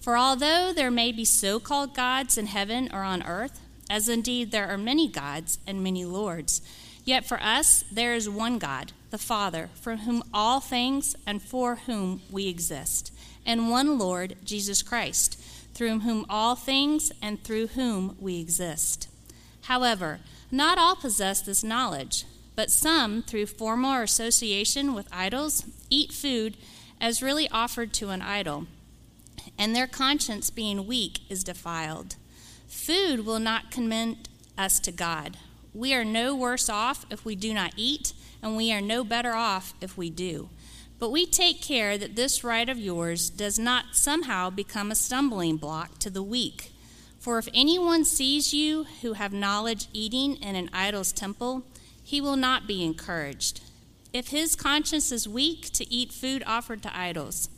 For although there may be so called gods in heaven or on earth, as indeed there are many gods and many lords, yet for us there is one God, the Father, from whom all things and for whom we exist, and one Lord, Jesus Christ, through whom all things and through whom we exist. However, not all possess this knowledge, but some, through formal association with idols, eat food as really offered to an idol and their conscience being weak is defiled. Food will not commend us to God. We are no worse off if we do not eat, and we are no better off if we do. But we take care that this right of yours does not somehow become a stumbling block to the weak. For if anyone sees you who have knowledge eating in an idol's temple, he will not be encouraged. If his conscience is weak to eat food offered to idols,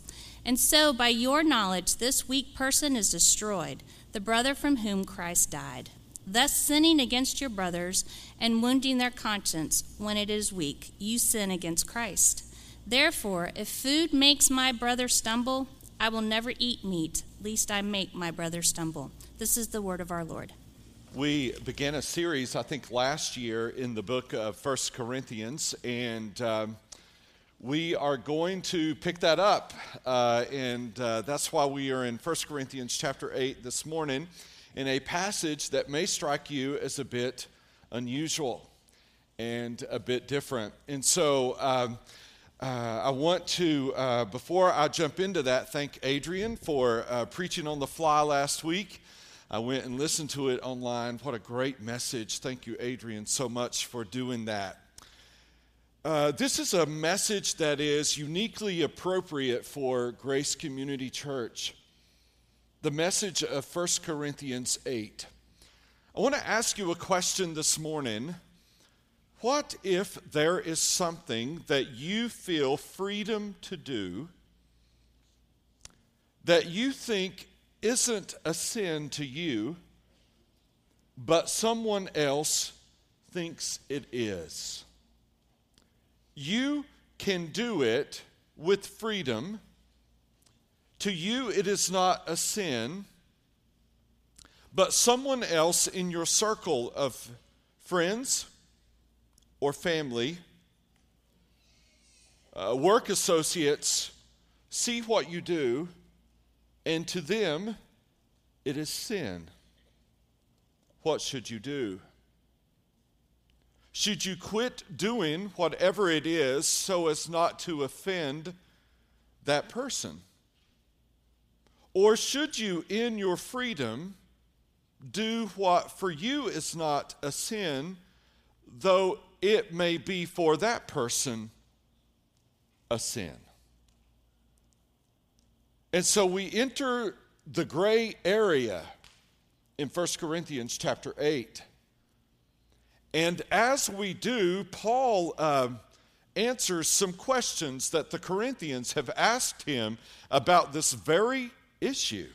and so, by your knowledge, this weak person is destroyed, the brother from whom Christ died. Thus, sinning against your brothers and wounding their conscience when it is weak, you sin against Christ. Therefore, if food makes my brother stumble, I will never eat meat, lest I make my brother stumble. This is the word of our Lord. We began a series, I think, last year in the book of First Corinthians, and. Um, we are going to pick that up, uh, and uh, that's why we are in 1 Corinthians chapter 8 this morning in a passage that may strike you as a bit unusual and a bit different. And so um, uh, I want to, uh, before I jump into that, thank Adrian for uh, preaching on the fly last week. I went and listened to it online. What a great message. Thank you, Adrian, so much for doing that. Uh, this is a message that is uniquely appropriate for Grace Community Church. The message of 1 Corinthians 8. I want to ask you a question this morning. What if there is something that you feel freedom to do that you think isn't a sin to you, but someone else thinks it is? You can do it with freedom. To you, it is not a sin, but someone else in your circle of friends or family, uh, work associates, see what you do, and to them, it is sin. What should you do? Should you quit doing whatever it is so as not to offend that person? Or should you, in your freedom, do what for you is not a sin, though it may be for that person a sin? And so we enter the gray area in 1 Corinthians chapter 8. And as we do, Paul uh, answers some questions that the Corinthians have asked him about this very issue.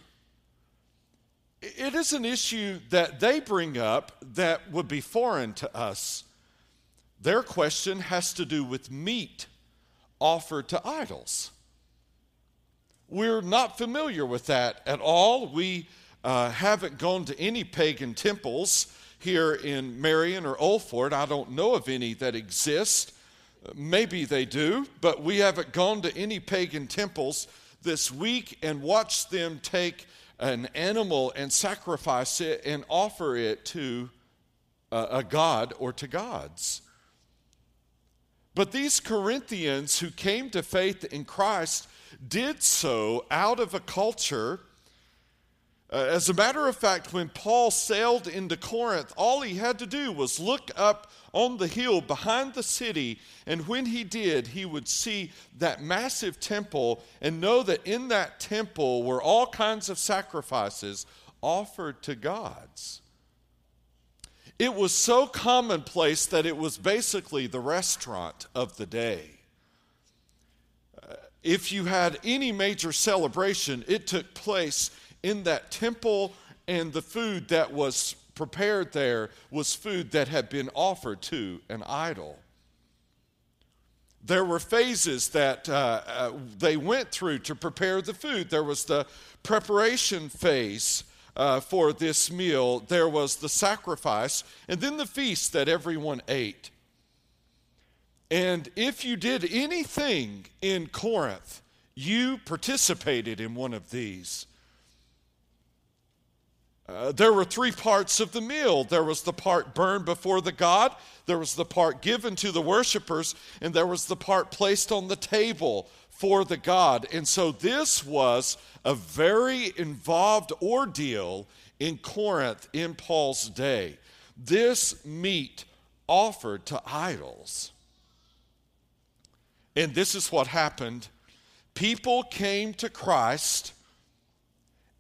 It is an issue that they bring up that would be foreign to us. Their question has to do with meat offered to idols. We're not familiar with that at all. We uh, haven't gone to any pagan temples here in Marion or Old Fort. I don't know of any that exist. Maybe they do, but we haven't gone to any pagan temples this week and watched them take an animal and sacrifice it and offer it to a, a god or to gods. But these Corinthians who came to faith in Christ did so out of a culture uh, as a matter of fact, when Paul sailed into Corinth, all he had to do was look up on the hill behind the city, and when he did, he would see that massive temple and know that in that temple were all kinds of sacrifices offered to gods. It was so commonplace that it was basically the restaurant of the day. Uh, if you had any major celebration, it took place in that temple, and the food that was prepared there was food that had been offered to an idol. There were phases that uh, uh, they went through to prepare the food. There was the preparation phase uh, for this meal, there was the sacrifice, and then the feast that everyone ate. And if you did anything in Corinth, you participated in one of these. Uh, there were three parts of the meal. There was the part burned before the God, there was the part given to the worshipers, and there was the part placed on the table for the God. And so this was a very involved ordeal in Corinth in Paul's day. This meat offered to idols. And this is what happened. People came to Christ,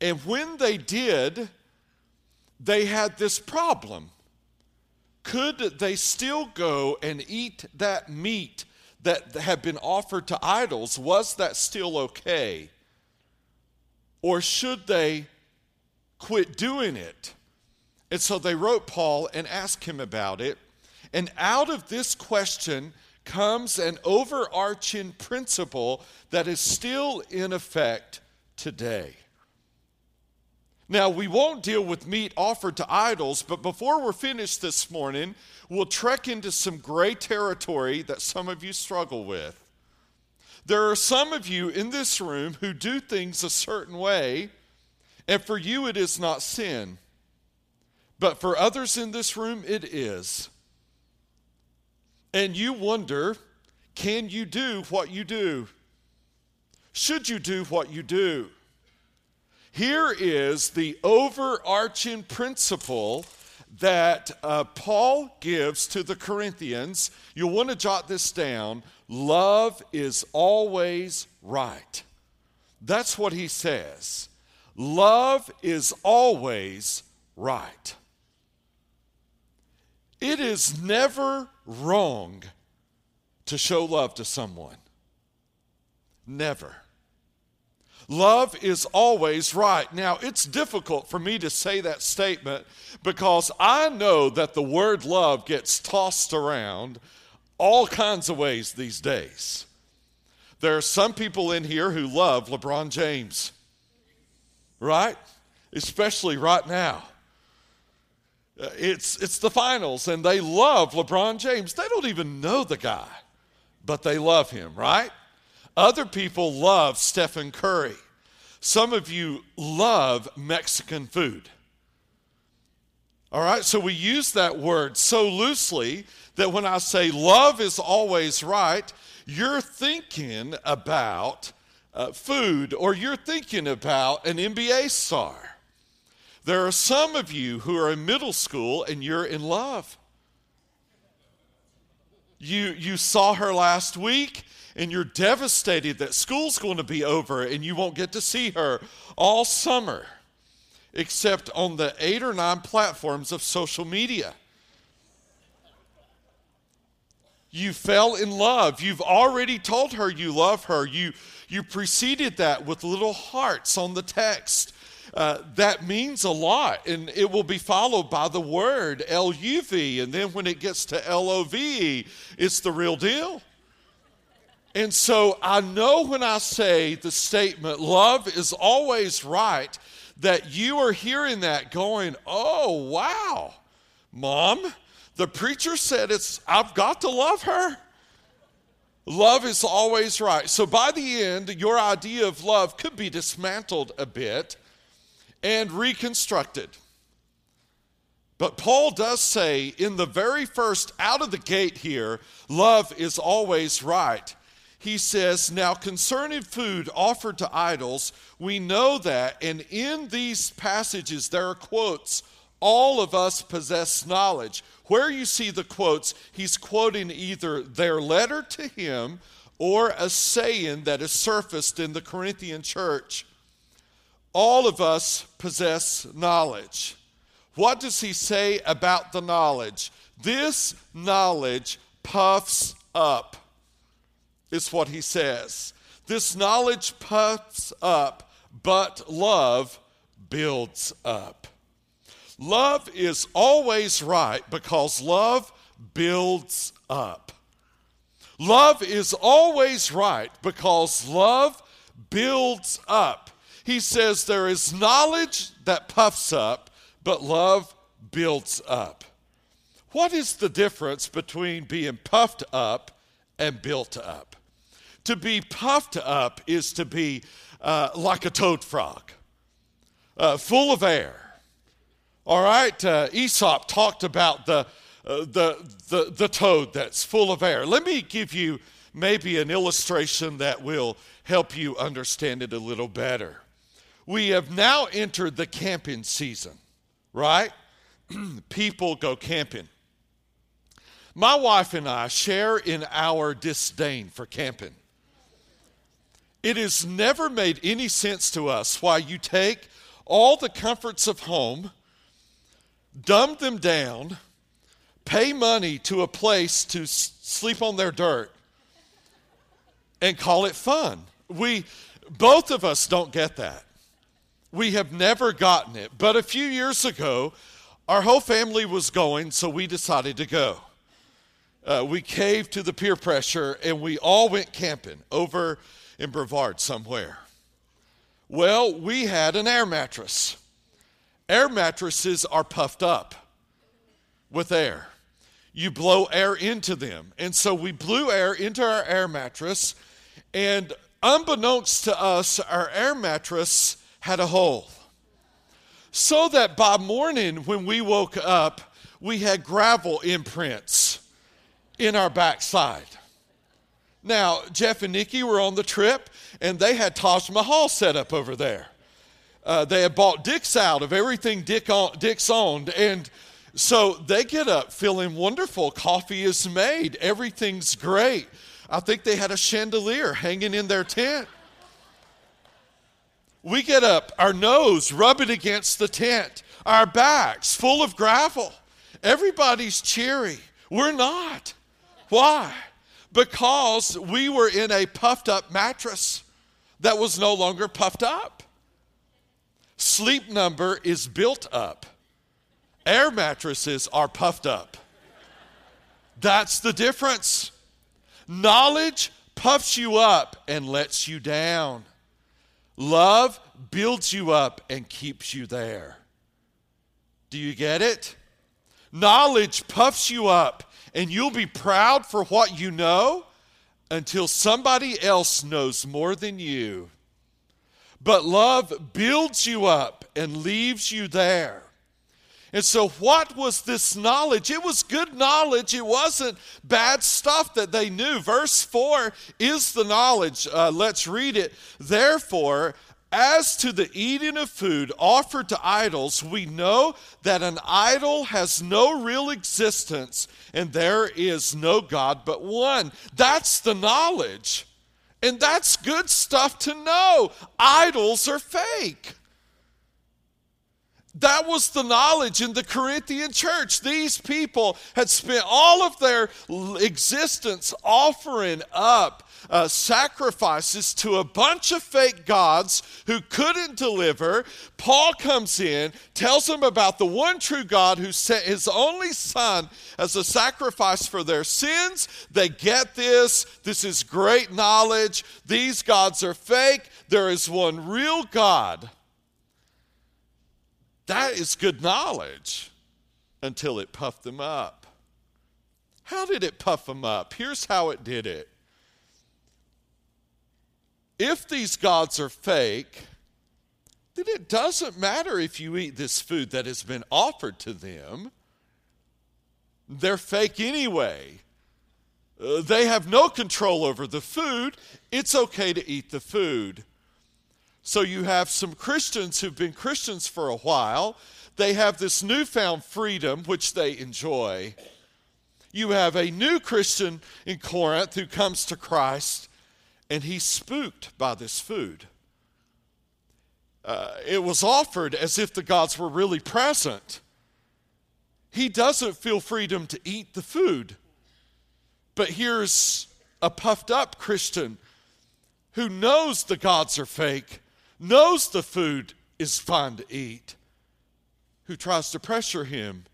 and when they did, they had this problem. Could they still go and eat that meat that had been offered to idols, was that still okay? Or should they quit doing it? And so they wrote Paul and asked him about it. And out of this question comes an overarching principle that is still in effect today. Now, we won't deal with meat offered to idols, but before we're finished this morning, we'll trek into some gray territory that some of you struggle with. There are some of you in this room who do things a certain way, and for you it is not sin. But for others in this room, it is. And you wonder can you do what you do? Should you do what you do? Here is the overarching principle that uh, Paul gives to the Corinthians. You'll want to jot this down. Love is always right. That's what he says. Love is always right. It is never wrong to show love to someone. Never. Love is always right. Now, it's difficult for me to say that statement because I know that the word love gets tossed around all kinds of ways these days. There are some people in here who love LeBron James, right? Especially right now. Uh, it's, it's the finals, and they love LeBron James. They don't even know the guy, but they love him, right? Other people love Stephen Curry. Some of you love Mexican food. All right, so we use that word so loosely that when I say love is always right, you're thinking about uh, food or you're thinking about an NBA star. There are some of you who are in middle school and you're in love. You, you saw her last week and you're devastated that school's going to be over and you won't get to see her all summer, except on the eight or nine platforms of social media. You fell in love. You've already told her you love her. You, you preceded that with little hearts on the text. Uh, that means a lot, and it will be followed by the word L U V. And then when it gets to L O V it's the real deal. And so I know when I say the statement, love is always right, that you are hearing that going, oh, wow, mom, the preacher said it's, I've got to love her. Love is always right. So by the end, your idea of love could be dismantled a bit and reconstructed. But Paul does say in the very first, out of the gate here, love is always right. He says, Now concerning food offered to idols, we know that, and in these passages there are quotes, all of us possess knowledge. Where you see the quotes, he's quoting either their letter to him or a saying that is surfaced in the Corinthian church all of us possess knowledge. What does he say about the knowledge? This knowledge puffs up, is what he says. This knowledge puffs up, but love builds up. Love is always right because love builds up. Love is always right because love builds up. He says there is knowledge that puffs up, but love builds up. What is the difference between being puffed up and built up? To be puffed up is to be uh, like a toad frog, uh, full of air. All right, uh, Aesop talked about the, uh, the, the, the toad that's full of air. Let me give you maybe an illustration that will help you understand it a little better. We have now entered the camping season, right? People go camping. My wife and I share in our disdain for camping. It has never made any sense to us why you take all the comforts of home, dumb them down, pay money to a place to sleep on their dirt, and call it fun. We, both of us don't get that. We have never gotten it. But a few years ago, our whole family was going, so we decided to go. Uh, we caved to the peer pressure and we all went camping over in Brevard somewhere. Well, we had an air mattress. Air mattresses are puffed up with air. You blow air into them. And so we blew air into our air mattress, and unbeknownst to us, our air mattress had a hole. So that by morning, when we woke up, we had gravel imprints in our backside. Now, Jeff and Nikki were on the trip, and they had Taj Mahal set up over there. Uh, they had bought Dick's out of everything Dick on, Dick's owned, and so they get up feeling wonderful. Coffee is made, everything's great. I think they had a chandelier hanging in their tent. We get up, our nose rubbing against the tent, our backs full of gravel. Everybody's cheery. We're not. Why? Because we were in a puffed up mattress that was no longer puffed up. Sleep number is built up. Air mattresses are puffed up. That's the difference. Knowledge puffs you up and lets you down. Love builds you up and keeps you there. Do you get it? Knowledge puffs you up and you'll be proud for what you know until somebody else knows more than you. But love builds you up and leaves you there. And so, what was this knowledge? It was good knowledge. It wasn't bad stuff that they knew. Verse 4 is the knowledge. Uh, let's read it. Therefore, as to the eating of food offered to idols, we know that an idol has no real existence and there is no God but one. That's the knowledge. And that's good stuff to know. Idols are fake. That was the knowledge in the Corinthian church. These people had spent all of their existence offering up uh, sacrifices to a bunch of fake gods who couldn't deliver. Paul comes in, tells them about the one true God who sent his only son as a sacrifice for their sins. They get this. This is great knowledge. These gods are fake. There is one real God. That is good knowledge until it puffed them up. How did it puff them up? Here's how it did it if these gods are fake, then it doesn't matter if you eat this food that has been offered to them. They're fake anyway. Uh, they have no control over the food. It's okay to eat the food. So you have some Christians who've been Christians for a while. They have this newfound freedom, which they enjoy. You have a new Christian in Corinth who comes to Christ and he's spooked by this food. uh, it was offered as if the gods were really present. He doesn't feel freedom to eat the food. But here's a puffed up Christian who knows the gods are fake, knows the food is fine to eat, who tries to pressure him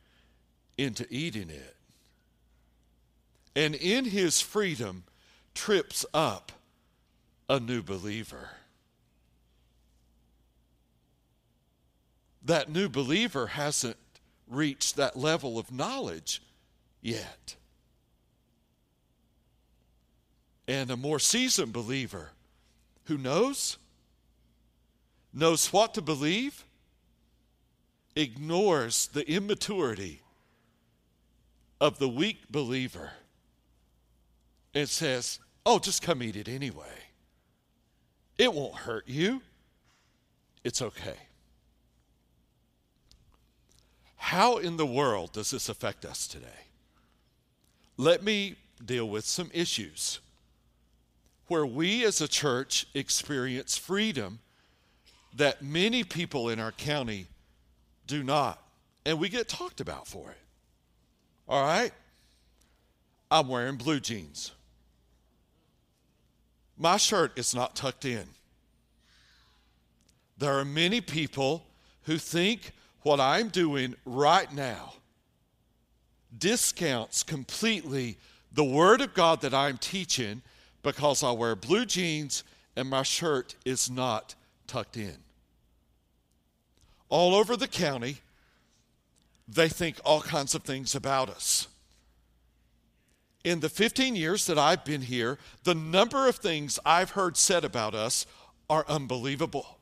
into eating it. And in his freedom, trips up a new believer. that new believer hasn't reached that level of knowledge yet. And a more seasoned believer who knows, knows what to believe, ignores the immaturity of the weak believer and says, Oh, just come eat it anyway. It won't hurt you. It's okay. How in the world does this affect us today? Let me deal with some issues where we as a church experience freedom that many people in our county do not. And we get talked about for it. All right? I'm wearing blue jeans. My shirt is not tucked in. There are many people who think what I'm doing right now discounts completely the Word of God that I'm teaching because I wear blue jeans and my shirt is not tucked in. All over the county, they think all kinds of things about us. In the 15 years that I've been here, the number of things I've heard said about us are unbelievable.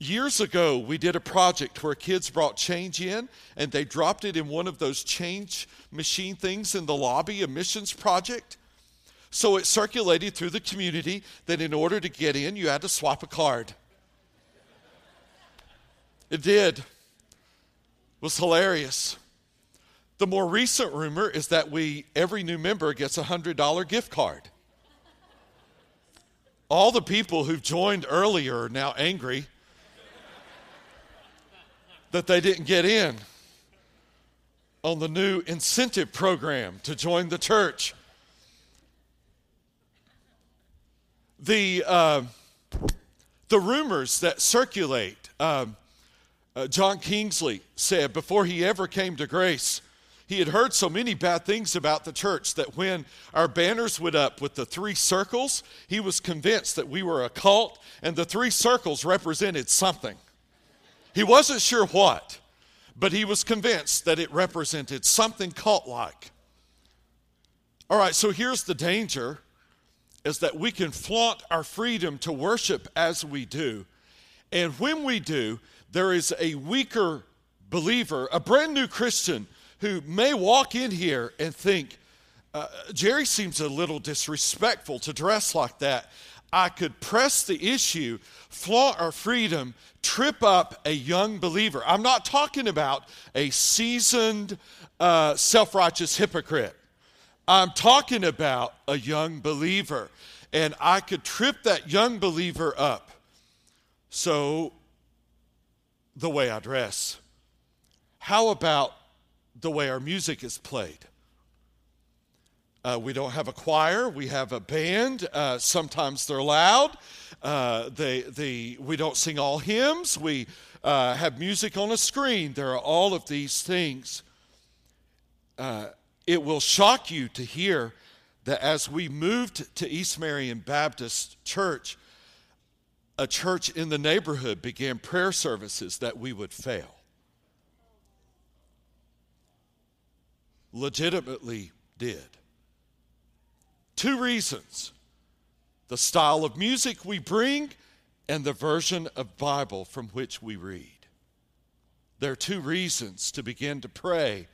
Years ago, we did a project where kids brought change in and they dropped it in one of those change machine things in the lobby, a missions project. So it circulated through the community that in order to get in, you had to swap a card. It did. It was hilarious. The more recent rumor is that we every new member gets a $100 gift card. All the people who've joined earlier are now angry that they didn't get in on the new incentive program to join the church. The, uh, the rumors that circulate, um, uh, John Kingsley said before he ever came to grace, he had heard so many bad things about the church that when our banners went up with the three circles, he was convinced that we were a cult and the three circles represented something. He wasn't sure what, but he was convinced that it represented something cult like. All right, so here's the danger is that we can flaunt our freedom to worship as we do. And when we do, there is a weaker believer, a brand new Christian, who may walk in here and think, uh, Jerry seems a little disrespectful to dress like that. I could press the issue, flaunt our freedom, trip up a young believer. I'm not talking about a seasoned, uh, self righteous hypocrite. I'm talking about a young believer. And I could trip that young believer up. So, the way I dress. How about the way our music is played? Uh, we don't have a choir. We have a band. Uh, sometimes they're loud. Uh, they, they, we don't sing all hymns. We uh, have music on a screen. There are all of these things. Uh, it will shock you to hear that as we moved to East Marion Baptist Church, a church in the neighborhood began prayer services that we would fail. Legitimately did. Two reasons the style of music we bring and the version of Bible from which we read. There are two reasons to begin to pray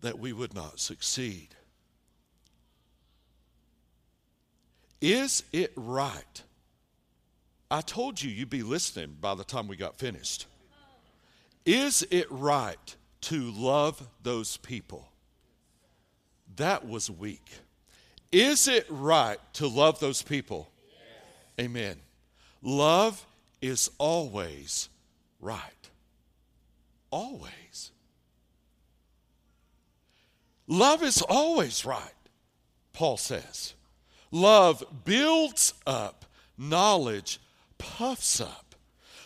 that we would not succeed. Is it right? I told you you'd be listening by the time we got finished. Is it right to love those people? That was weak. Is it right to love those people? Yes. Amen. Love is always right. Always. Love is always right, Paul says. Love builds up, knowledge puffs up.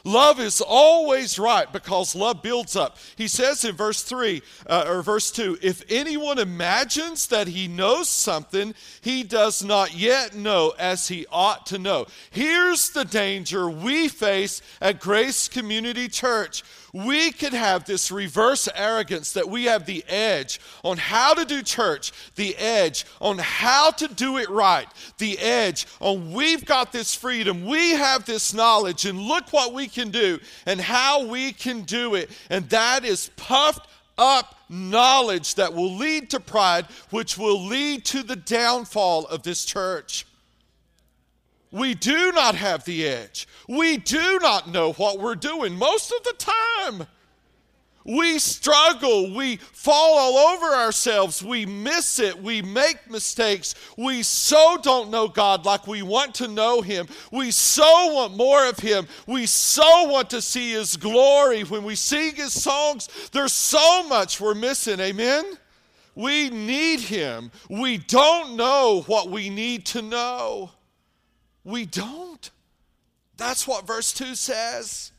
Love is always right because love builds up. He says in verse 3 uh, or verse 2 if anyone imagines that he knows something, he does not yet know as he ought to know. Here's the danger we face at Grace Community Church we can have this reverse arrogance that we have the edge on how to do church, the edge on how to do it right, the edge on we've got this freedom, we have this knowledge, and look what we can do and how we can do it. And that is puffed up knowledge that will lead to pride, which will lead to the downfall of this church. We do not have the edge. We do not know what we're doing most of the time. We struggle. We fall all over ourselves. We miss it. We make mistakes. We so don't know God like we want to know Him. We so want more of Him. We so want to see His glory. When we sing His songs, there's so much we're missing. Amen? We need Him. We don't know what we need to know. We don't. That's what verse 2 says.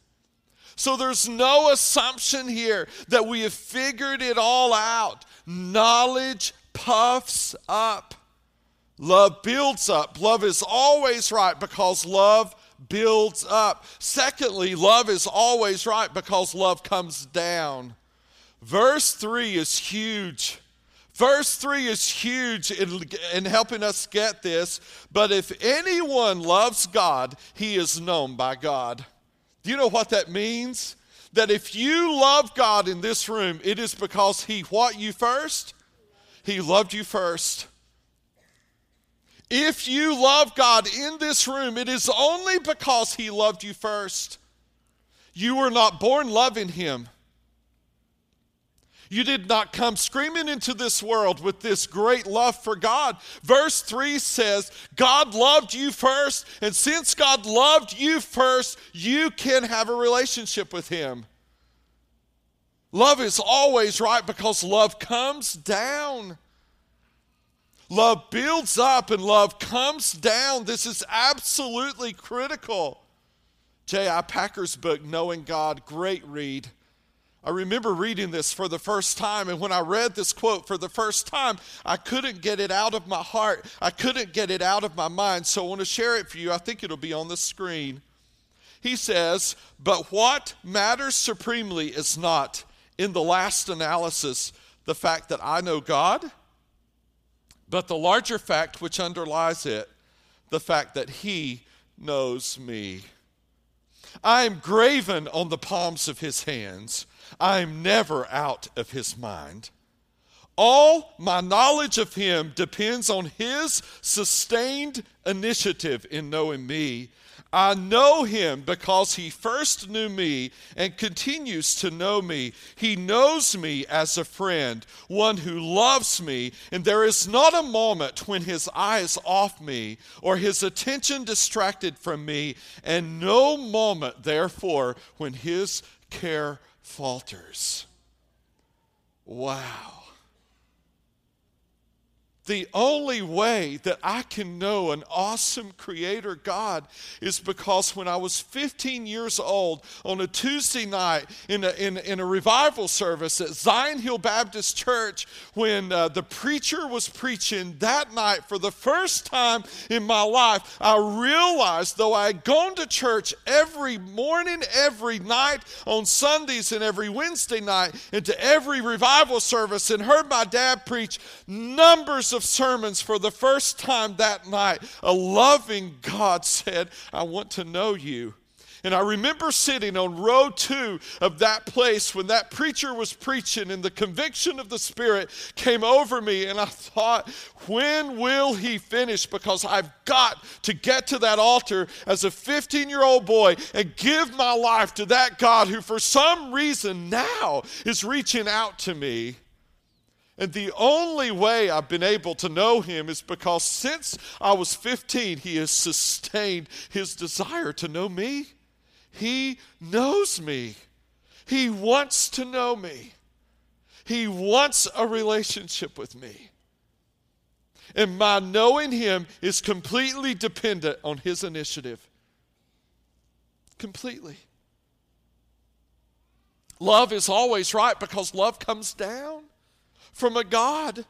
So there's no assumption here that we have figured it all out. Knowledge puffs up, love builds up. Love is always right because love builds up. Secondly, love is always right because love comes down. Verse 3 is huge. Verse 3 is huge in, in, helping us get this. But if anyone loves God, he is known by God. Do you know what that means? That if you love God in this room, it is because he what you first? He loved you first. If you love God in this room, it is only because he loved you first. You were not born loving him. You did not come screaming into this world with this great love for God. Verse 3 says, God loved you first, and since God loved you first, you can have a relationship with Him. Love is always right because love comes down. Love builds up and love comes down. This is absolutely critical. J.I. Packer's book, Knowing God, great read. I remember reading this for the first time, and when I read this quote for the first time, I couldn't get it out of my heart. I couldn't get it out of my mind. So I want to share it for you. I think it'll be on the screen. He says, But what matters supremely is not, in the last analysis, the fact that I know God, but the larger fact which underlies it, the fact that He knows me. I am graven on the palms of His hands. I'm never out of his mind. All my knowledge of him depends on his sustained initiative in knowing me. I know him because he first knew me and continues to know me. He knows me as a friend, one who loves me, and there is not a moment when his eye is off me or his attention distracted from me, and no moment, therefore, when his care falters. Wow. The only way that I can know an awesome creator God is because when I was 15 years old on a Tuesday night in a, in, in a revival service at Zion Hill Baptist Church, when uh, the preacher was preaching that night for the first time in my life, I realized though I had gone to church every morning, every night, on Sundays, and every Wednesday night, into every revival service, and heard my dad preach numbers of sermons for the first time that night, a loving God said, I want to know you. And I remember sitting on row two of that place when that preacher was preaching, and the conviction of the Spirit came over me. And I thought, when will he finish? Because I've got to get to that altar as a 15 year old boy and give my life to that God who, for some reason, now is reaching out to me. And the only way I've been able to know him is because since I was 15, he has sustained his desire to know me. He knows me. He wants to know me. He wants a relationship with me. And my knowing him is completely dependent on his initiative. Completely. Love is always right because love comes down from a God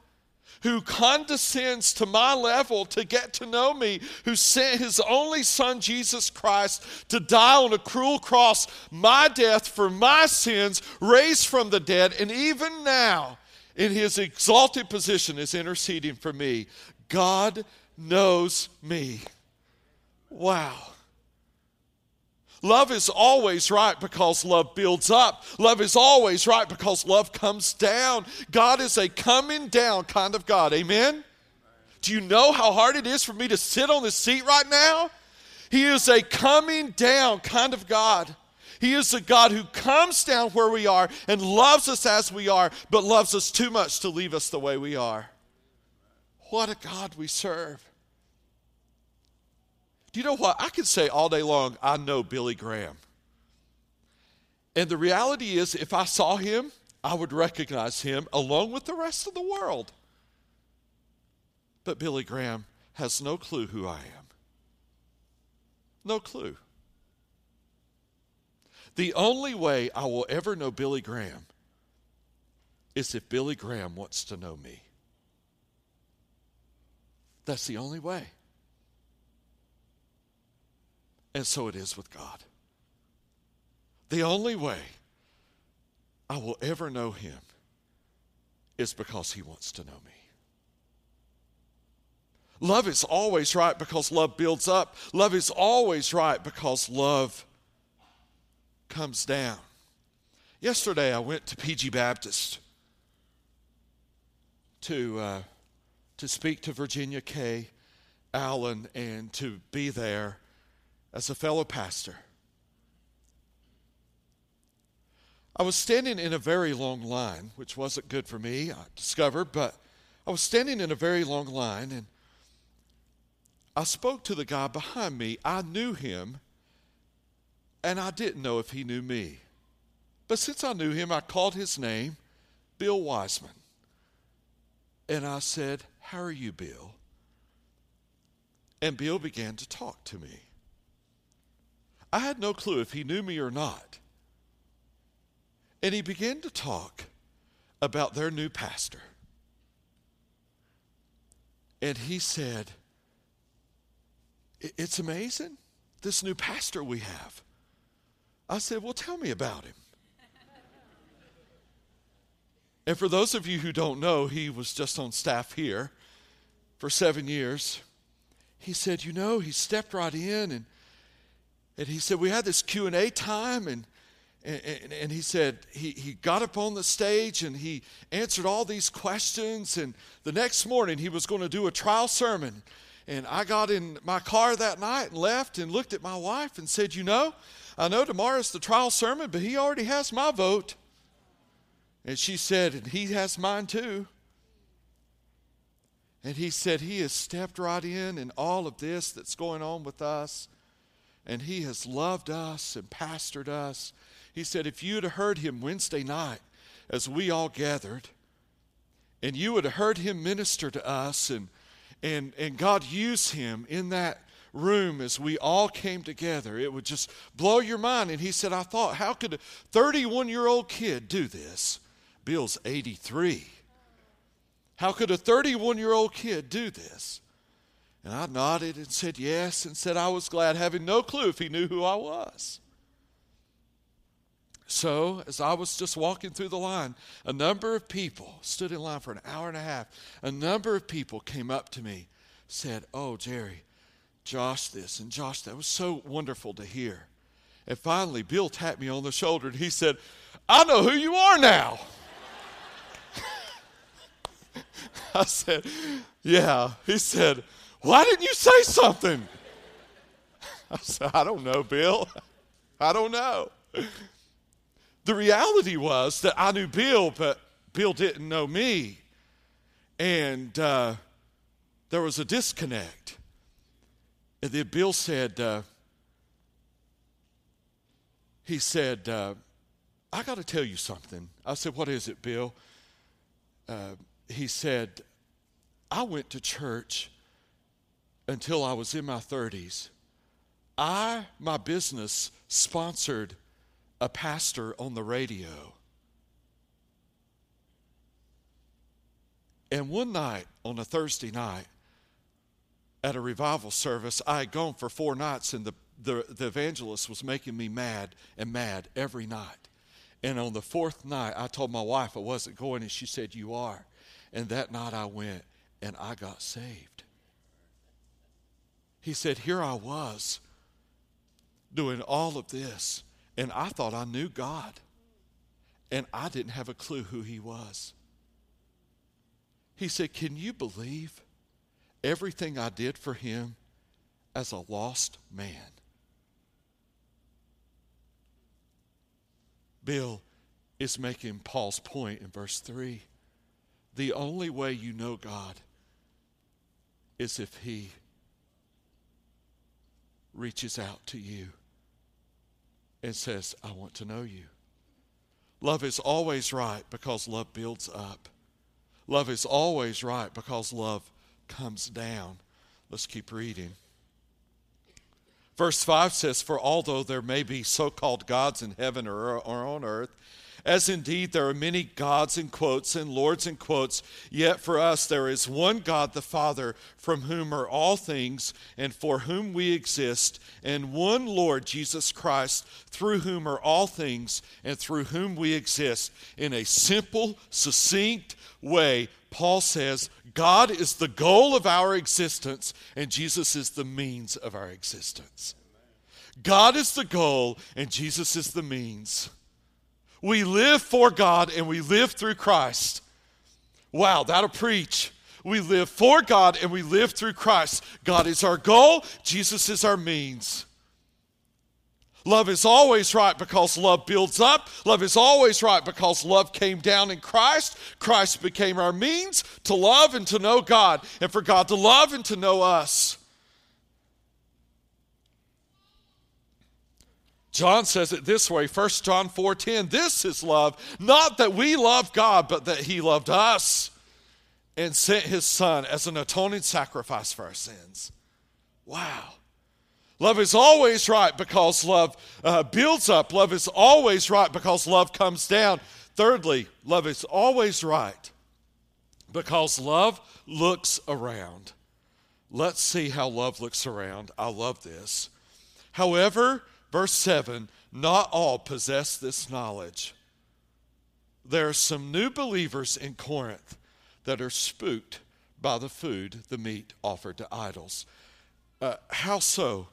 who condescends to my level to get to know me, who sent his only son, Jesus Christ, to die on a cruel cross, my death for my sins, raised from the dead, and even now, in his exalted position, is interceding for me. God knows me. Wow. Love is always right because love builds up. Love is always right because love comes down. God is a coming down kind of God. Amen? Do you know how hard it is for me to sit on this seat right now? He is a coming down kind of God. He is a God who comes down where we are and loves us as we are, but loves us too much to leave us the way we are. What a God we serve. Do you know what? I could say all day long, I know Billy Graham. And the reality is, if I saw him, I would recognize him along with the rest of the world. But Billy Graham has no clue who I am. No clue. The only way I will ever know Billy Graham is if Billy Graham wants to know me. That's the only way. And so it is with God. The only way I will ever know Him is because He wants to know me. Love is always right because love builds up. Love is always right because love comes down. Yesterday, I went to PG Baptist to, uh, to speak to Virginia K. Allen and to be there as a fellow pastor. I was standing in a very long line, which wasn't good for me, I discovered, but I was standing in a very long line and I spoke to the guy behind me. I knew him and I didn't know if he knew me. But since I knew him, I called his name, Bill Wiseman. And I said, How are you, Bill? And Bill began to talk to me. I had no clue if he knew me or not. And he began to talk about their new pastor. And he said, It's amazing, this new pastor we have. I said, Well, tell me about him. and for those of you who don't know, he was just on staff here for seven years. He said, You know, he stepped right in and and he said we had this q&a time and, and, and he said he, he got up on the stage and he answered all these questions. And the next morning he was going to do a trial sermon. And i got in my car that night and left and looked at my wife and said you know i know tomorrow's the trial sermon but he already has my vote. And she said and he has mine too. And he said he has stepped right in in all of this that's going on with us and he has loved us and pastored us. He said, if you'd have heard him Wednesday night as we all gathered, and you would have heard him minister to us, and, and, and God use him in that room as we all came together, it would just blow your mind. And he said, I thought, how could a 31 year old kid do this? Bill's 83. How could a 31 year old kid do this? And I nodded and said yes and said I was glad, having no clue if he knew who I was. So, as I was just walking through the line, a number of people stood in line for an hour and a half. A number of people came up to me, said, Oh, Jerry, Josh, this and Josh, that was so wonderful to hear. And finally, Bill tapped me on the shoulder and he said, I know who you are now. I said, Yeah. He said, why didn't you say something? I said, I don't know, Bill. I don't know. The reality was that I knew Bill, but Bill didn't know me. and uh, there was a disconnect. And then Bill said, uh, he said, uh, I got to tell you something. I said, What is it, Bill? Uh, he said, I went to church until I was in my 30s. I, my business, sponsored a pastor on the radio. And one night, on a Thursday night, at a revival service, I had gone for four nights, and the, the, the evangelist was making me mad and mad every night. And on the fourth night, I told my wife I wasn't going, and she said, You are. And that night I went, and I got saved. He said, Here I was doing all of this, and I thought I knew God, and I didn't have a clue who He was. He said, Can you believe everything I did for Him as a lost man? Bill is making Paul's point in verse 3. The only way you know God is if He reaches out to you and says, I want to know you. Love is always right because love builds up. Love is always right because love comes down. Let's keep reading. Verse 5 says, For although there may be so called gods in heaven or, or on earth, as indeed there are many gods in quotes and lords in quotes, yet for us there is one God the Father, from whom are all things and for whom we exist, and one Lord Jesus Christ, through whom are all things and through whom we exist. In a simple, succinct way, Paul says, God is the goal of our existence, and Jesus is the means of our existence. God is the goal, and Jesus is the means. We live for God and we live through Christ. Wow, that'll preach. We live for God and we live through Christ. God is our goal, Jesus is our means. Love is always right because love builds up. Love is always right because love came down in Christ. Christ became our means to love and to know God, and for God to love and to know us. John says it this way 1 John 4:10 This is love not that we love God but that he loved us and sent his son as an atoning sacrifice for our sins. Wow. Love is always right because love uh, builds up. Love is always right because love comes down. Thirdly, love is always right because love looks around. Let's see how love looks around. I love this. However, Verse 7 Not all possess this knowledge. There are some new believers in Corinth that are spooked by the food, the meat offered to idols. Uh, how so?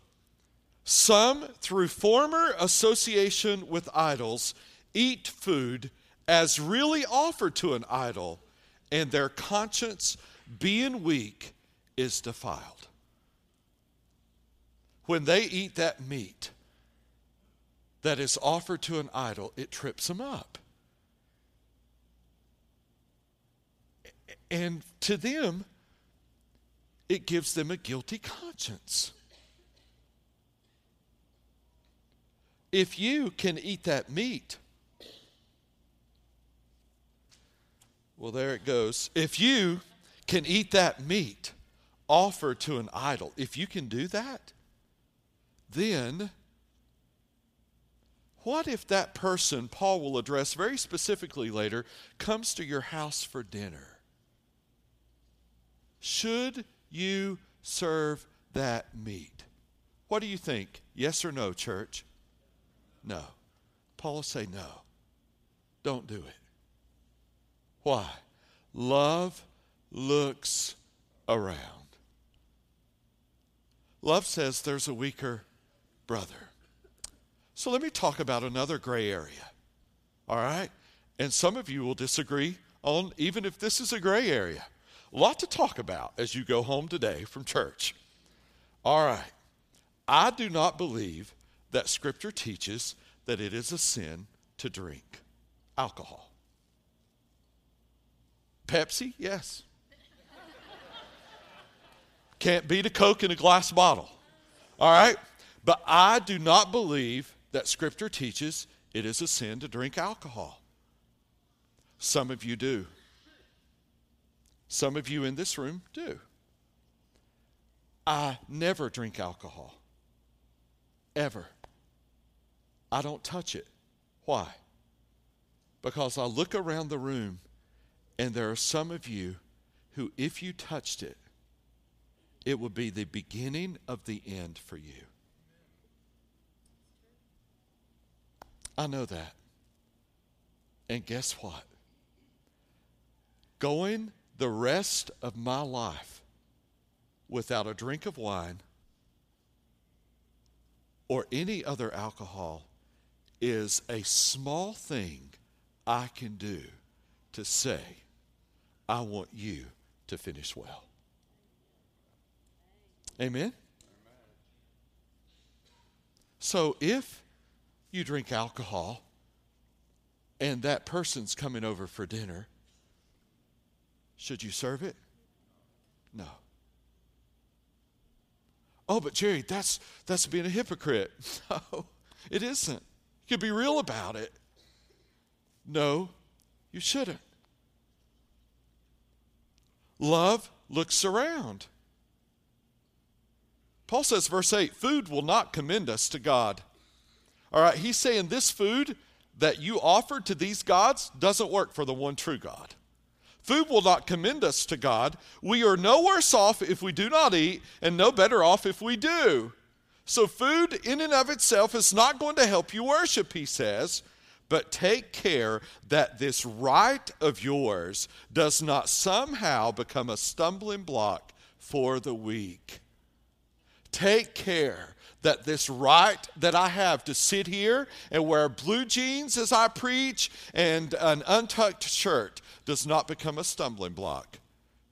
Some, through former association with idols, eat food as really offered to an idol, and their conscience, being weak, is defiled. When they eat that meat, that is offered to an idol, it trips them up. And to them, it gives them a guilty conscience. If you can eat that meat, well, there it goes. If you can eat that meat offered to an idol, if you can do that, then what if that person, Paul will address very specifically later, comes to your house for dinner? Should you serve that meat? What do you think? Yes or no, church? No. Paul will say no. Don't do it. Why? Love looks around. Love says there's a weaker brother. So let me talk about another gray area. All right? And some of you will disagree on even if this is a gray area. A lot to talk about as you go home today from church. All right. I do not believe that Scripture teaches that it is a sin to drink alcohol. Pepsi, yes. Can't beat a Coke in a glass bottle. All right? But I do not believe that Scripture teaches it is a sin to drink alcohol. Some of you do. Some of you in this room do. I never drink alcohol. Ever. I don't touch it. Why? Because I look around the room and there are some of you who, if you touched it, it would be the beginning of the end for you. I know that. And guess what? Going the rest of my life without a drink of wine or any other alcohol is a small thing I can do to say, I want you to finish well. Amen? So if you drink alcohol and that person's coming over for dinner, should you serve it? No. Oh, but Jerry, that's that's being a hypocrite. No, it isn't. You can be real about it. No, you shouldn't. Love looks around. Paul says, verse 8, food will not commend us to God. All right, he's saying this food that you offered to these gods doesn't work for the one true God. Food will not commend us to God. We are no worse off if we do not eat, and no better off if we do. So, food in and of itself is not going to help you worship, he says. But take care that this right of yours does not somehow become a stumbling block for the weak. Take care that this right that I have to sit here and wear blue jeans as I preach and an untucked shirt does not become a stumbling block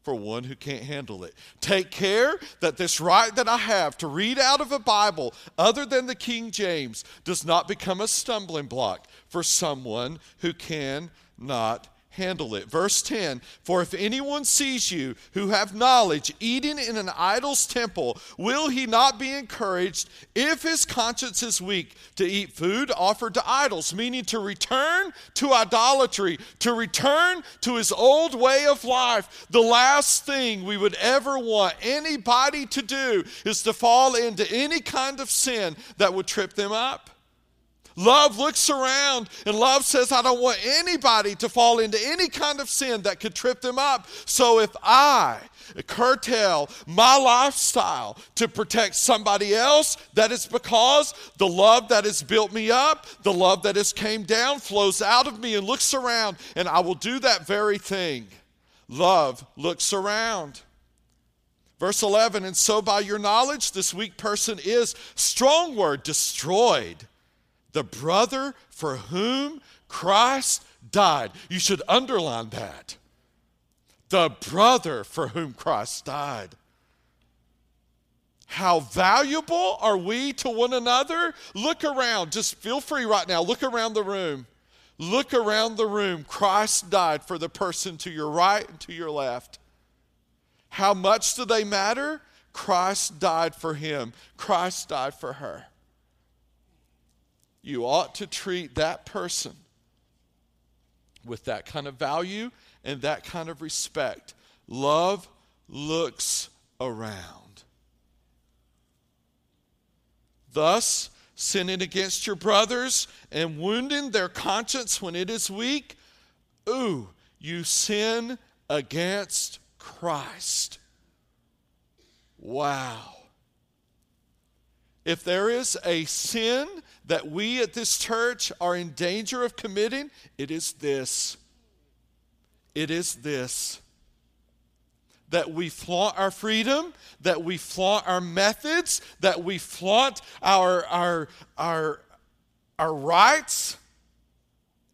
for one who can't handle it. Take care that this right that I have to read out of a Bible other than the King James does not become a stumbling block for someone who cannot handle it. Verse 10 For if anyone sees you who have knowledge eating in an idol's temple, will he not be encouraged if his conscience is weak to eat food offered to idols? Meaning to return to idolatry, to return to his old way of life. The last thing we would ever want anybody to do is to fall into any kind of sin that would trip them up. Love looks around and love says, I don't want anybody to fall into any kind of sin that could trip them up. So if I curtail my lifestyle to protect somebody else, that is because the love that has built me up, the love that has came down flows out of me and looks around, and I will do that very thing. Love looks around. Verse 11, and so by your knowledge, this weak person is, strong word, destroyed the brother for whom Christ died. You should underline that. The brother for whom Christ died. How valuable are we to one another? Look around. Just feel free right now. Look around the room. Look around the room. Christ died for the person to your right and to your left. How much do they matter? Christ died for him, Christ died for her you ought to treat that person with that kind of value and that kind of respect. Love looks around. Thus, sinning against your brothers and wounding their conscience when it is weak, ooh, you sin against Christ. Wow. If there is a sin that we at this church are in danger of committing, it is this. It is this. That we flaunt our freedom, that we flaunt our methods, that we flaunt our, our, our, our rights,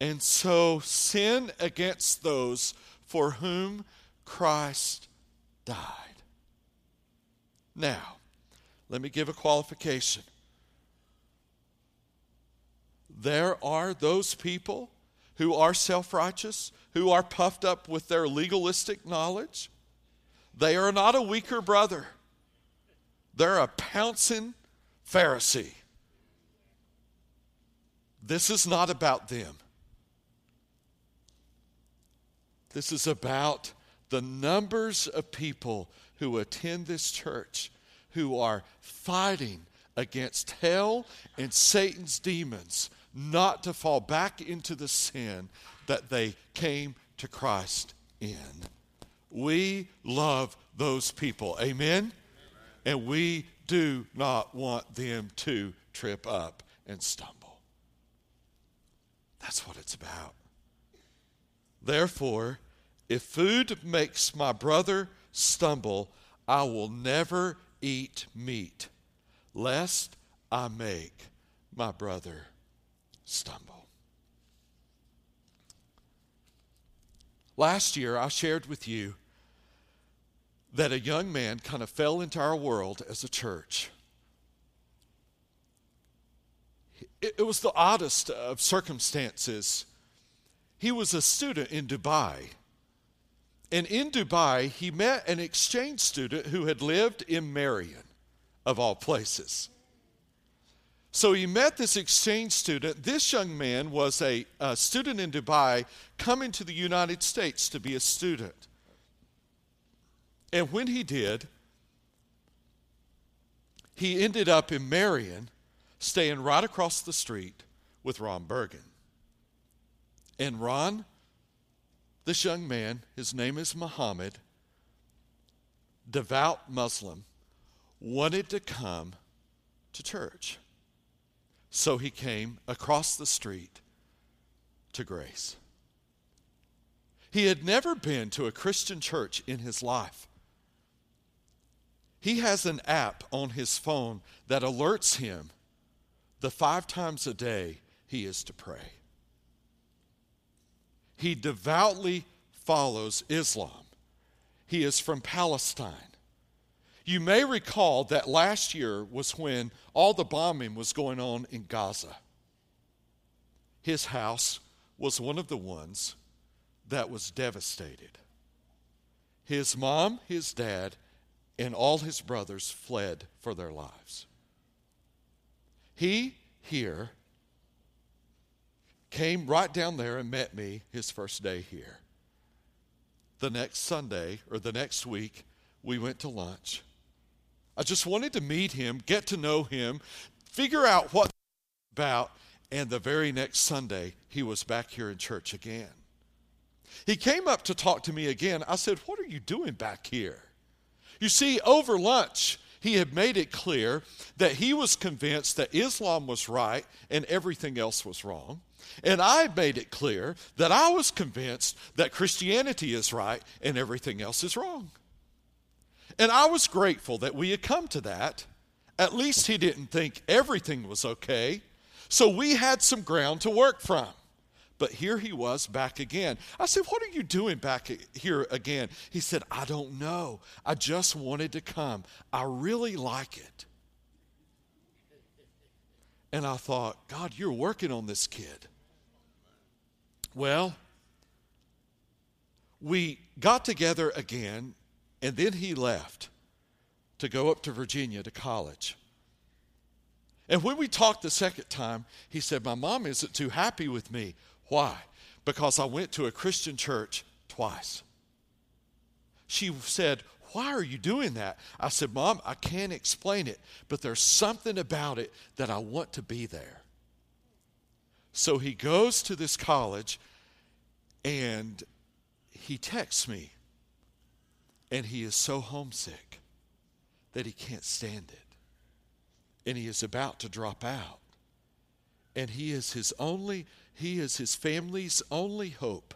and so sin against those for whom Christ died. Now, let me give a qualification there are those people who are self righteous, who are puffed up with their legalistic knowledge. They are not a weaker brother. They're a pouncing Pharisee. This is not about them. This is about the numbers of people who attend this church who are fighting against hell and Satan's demons not to fall back into the sin that they came to Christ in. We love those people. Amen? And we do not want them to trip up and stumble. That's what it's about. Therefore, if food makes my brother stumble, I will never eat meat, lest I make my brother stumble. Last year, I shared with you that a young man kind of fell into our world as a church. It, was the oddest of circumstances. He was a student in Dubai. And in Dubai, he met an exchange student who had lived in Marion, of all places. So he met this exchange student. This young man was a, a, student in Dubai coming to the United States to be a student. And when he did, he ended up in Marion, staying right across the street with Ron Bergen. And Ron, this young man, his name is Muhammad, devout Muslim, wanted to come to church. So he came across the street to grace. He had never been to a Christian church in his life. He has an app on his phone that alerts him the five times a day he is to pray. He devoutly follows Islam. He is from Palestine. You may recall that last year was when all the bombing was going on in Gaza. His house was one of the ones that was devastated. His mom, his dad, and all his brothers fled for their lives. He here came right down there and met me his first day here. The next Sunday or the next week, we went to lunch. I just wanted to meet him, get to know him, figure out what about, and the very next Sunday, he was back here in church again. He came up to talk to me again. I said, What are you doing back here? You see, over lunch, he had made it clear that he was convinced that Islam was right and everything else was wrong. And I made it clear that I was convinced that Christianity is right and everything else is wrong. And I was grateful that we had come to that. At least he didn't think everything was okay. So we had some ground to work from. But here he was back again. I said, What are you doing back here again? He said, I don't know. I just wanted to come. I really like it. And I thought, God, you're working on this kid. Well, we got together again and then he left to go up to Virginia to college. And when we talked the second time, he said, My mom isn't too happy with me. Why? Because I went to a Christian church twice. She said, Why are you doing that? I said, Mom, I can't explain it, but there's something about it that I want to be there. So he goes to this college and he texts me and he is so homesick that he can't stand it. And he is about to drop out. And he is his only, he is his family's only hope.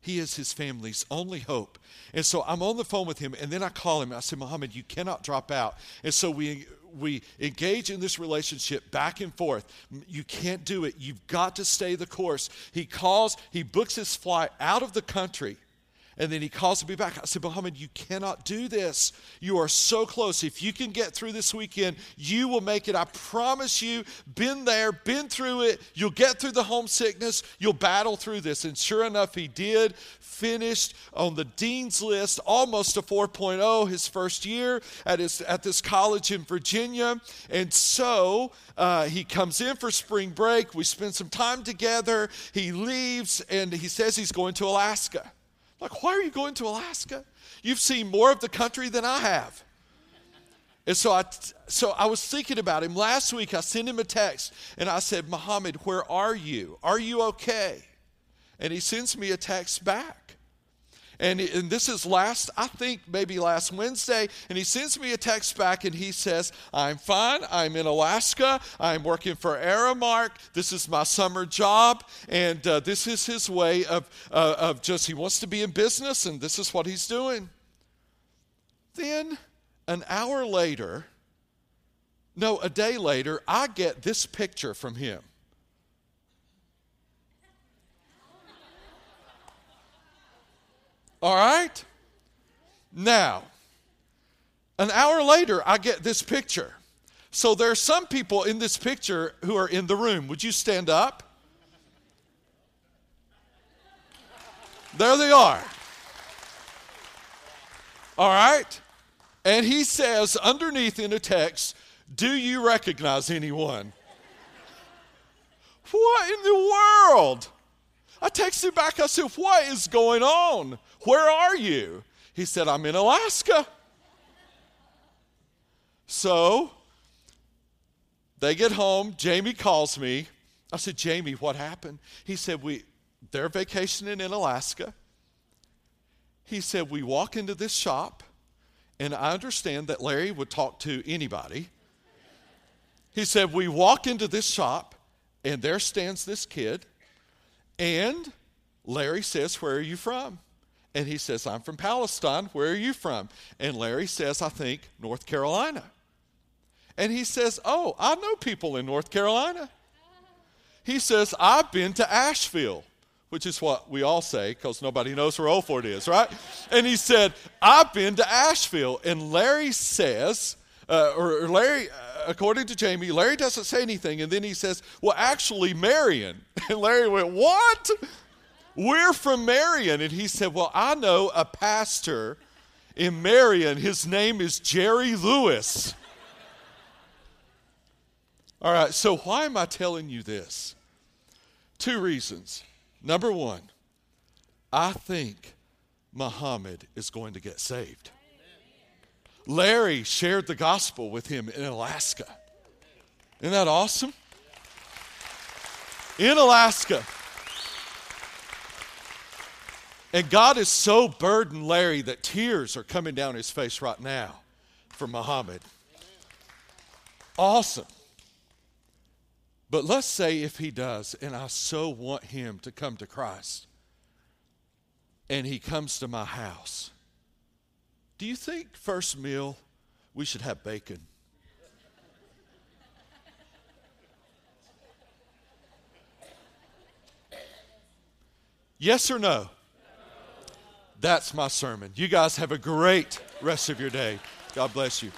He is his family's only hope. And so I'm on the phone with him, and then I call him. I say, Muhammad, you cannot drop out. And so we we engage in this relationship back and forth. You can't do it. You've got to stay the course. He calls, he books his flight out of the country And then he calls me back. I said, Muhammad, you cannot do this. You are so close. If you can get through this weekend, you will make it. I promise you, been there, been through it. You'll get through the homesickness. You'll battle through this. And sure enough, he did. Finished on the dean's list, almost a 4.0 his first year at, his, at this college in Virginia. And so uh, he comes in for spring break. We spend some time together. He leaves and he says he's going to Alaska. Like, why are you going to Alaska? You've seen more of the country than I have. And so I, so I was thinking about him. Last week, I sent him a text and I said, Muhammad, where are you? Are you okay? And he sends me a text back. And, and this is last, I think maybe last Wednesday. And he sends me a text back and he says, I'm fine. I'm in Alaska. I'm working for Aramark. This is my summer job. And uh, this is his way of, uh, of just, he wants to be in business and this is what he's doing. Then an hour later, no, a day later, I get this picture from him. All right? Now, an hour later, I get this picture. So there are some people in this picture who are in the room. Would you stand up? There they are. All right? And he says underneath in a text, Do you recognize anyone? What in the world? I texted back, I said, What is going on? Where are you? He said, I'm in Alaska. So they get home. Jamie calls me. I said, Jamie, what happened? He said, we, They're vacationing in Alaska. He said, We walk into this shop, and I understand that Larry would talk to anybody. He said, We walk into this shop, and there stands this kid, and Larry says, Where are you from? And he says, I'm from Palestine. Where are you from? And Larry says, I think North Carolina. And he says, Oh, I know people in North Carolina. He says, I've been to Asheville, which is what we all say because nobody knows where Old Fort is, right? And he said, I've been to Asheville. And Larry says, uh, or, Larry, uh, according to Jamie, Larry doesn't say anything. And then he says, Well, actually, Marion. And Larry went, What? We're from Marion. And he said, Well, I know a pastor in Marion. His name is Jerry Lewis. All right, so why am I telling you this? Two reasons. Number one, I think Muhammad is going to get saved. Larry shared the gospel with him in Alaska. Isn't that awesome? In Alaska. And God is so burdened, Larry, that tears are coming down his face right now for Muhammad. Awesome. But let's say if he does, and I so want him to come to Christ, and he comes to my house, do you think first meal we should have bacon? Yes or no? That's my sermon. You guys have a great rest of your day. God bless you.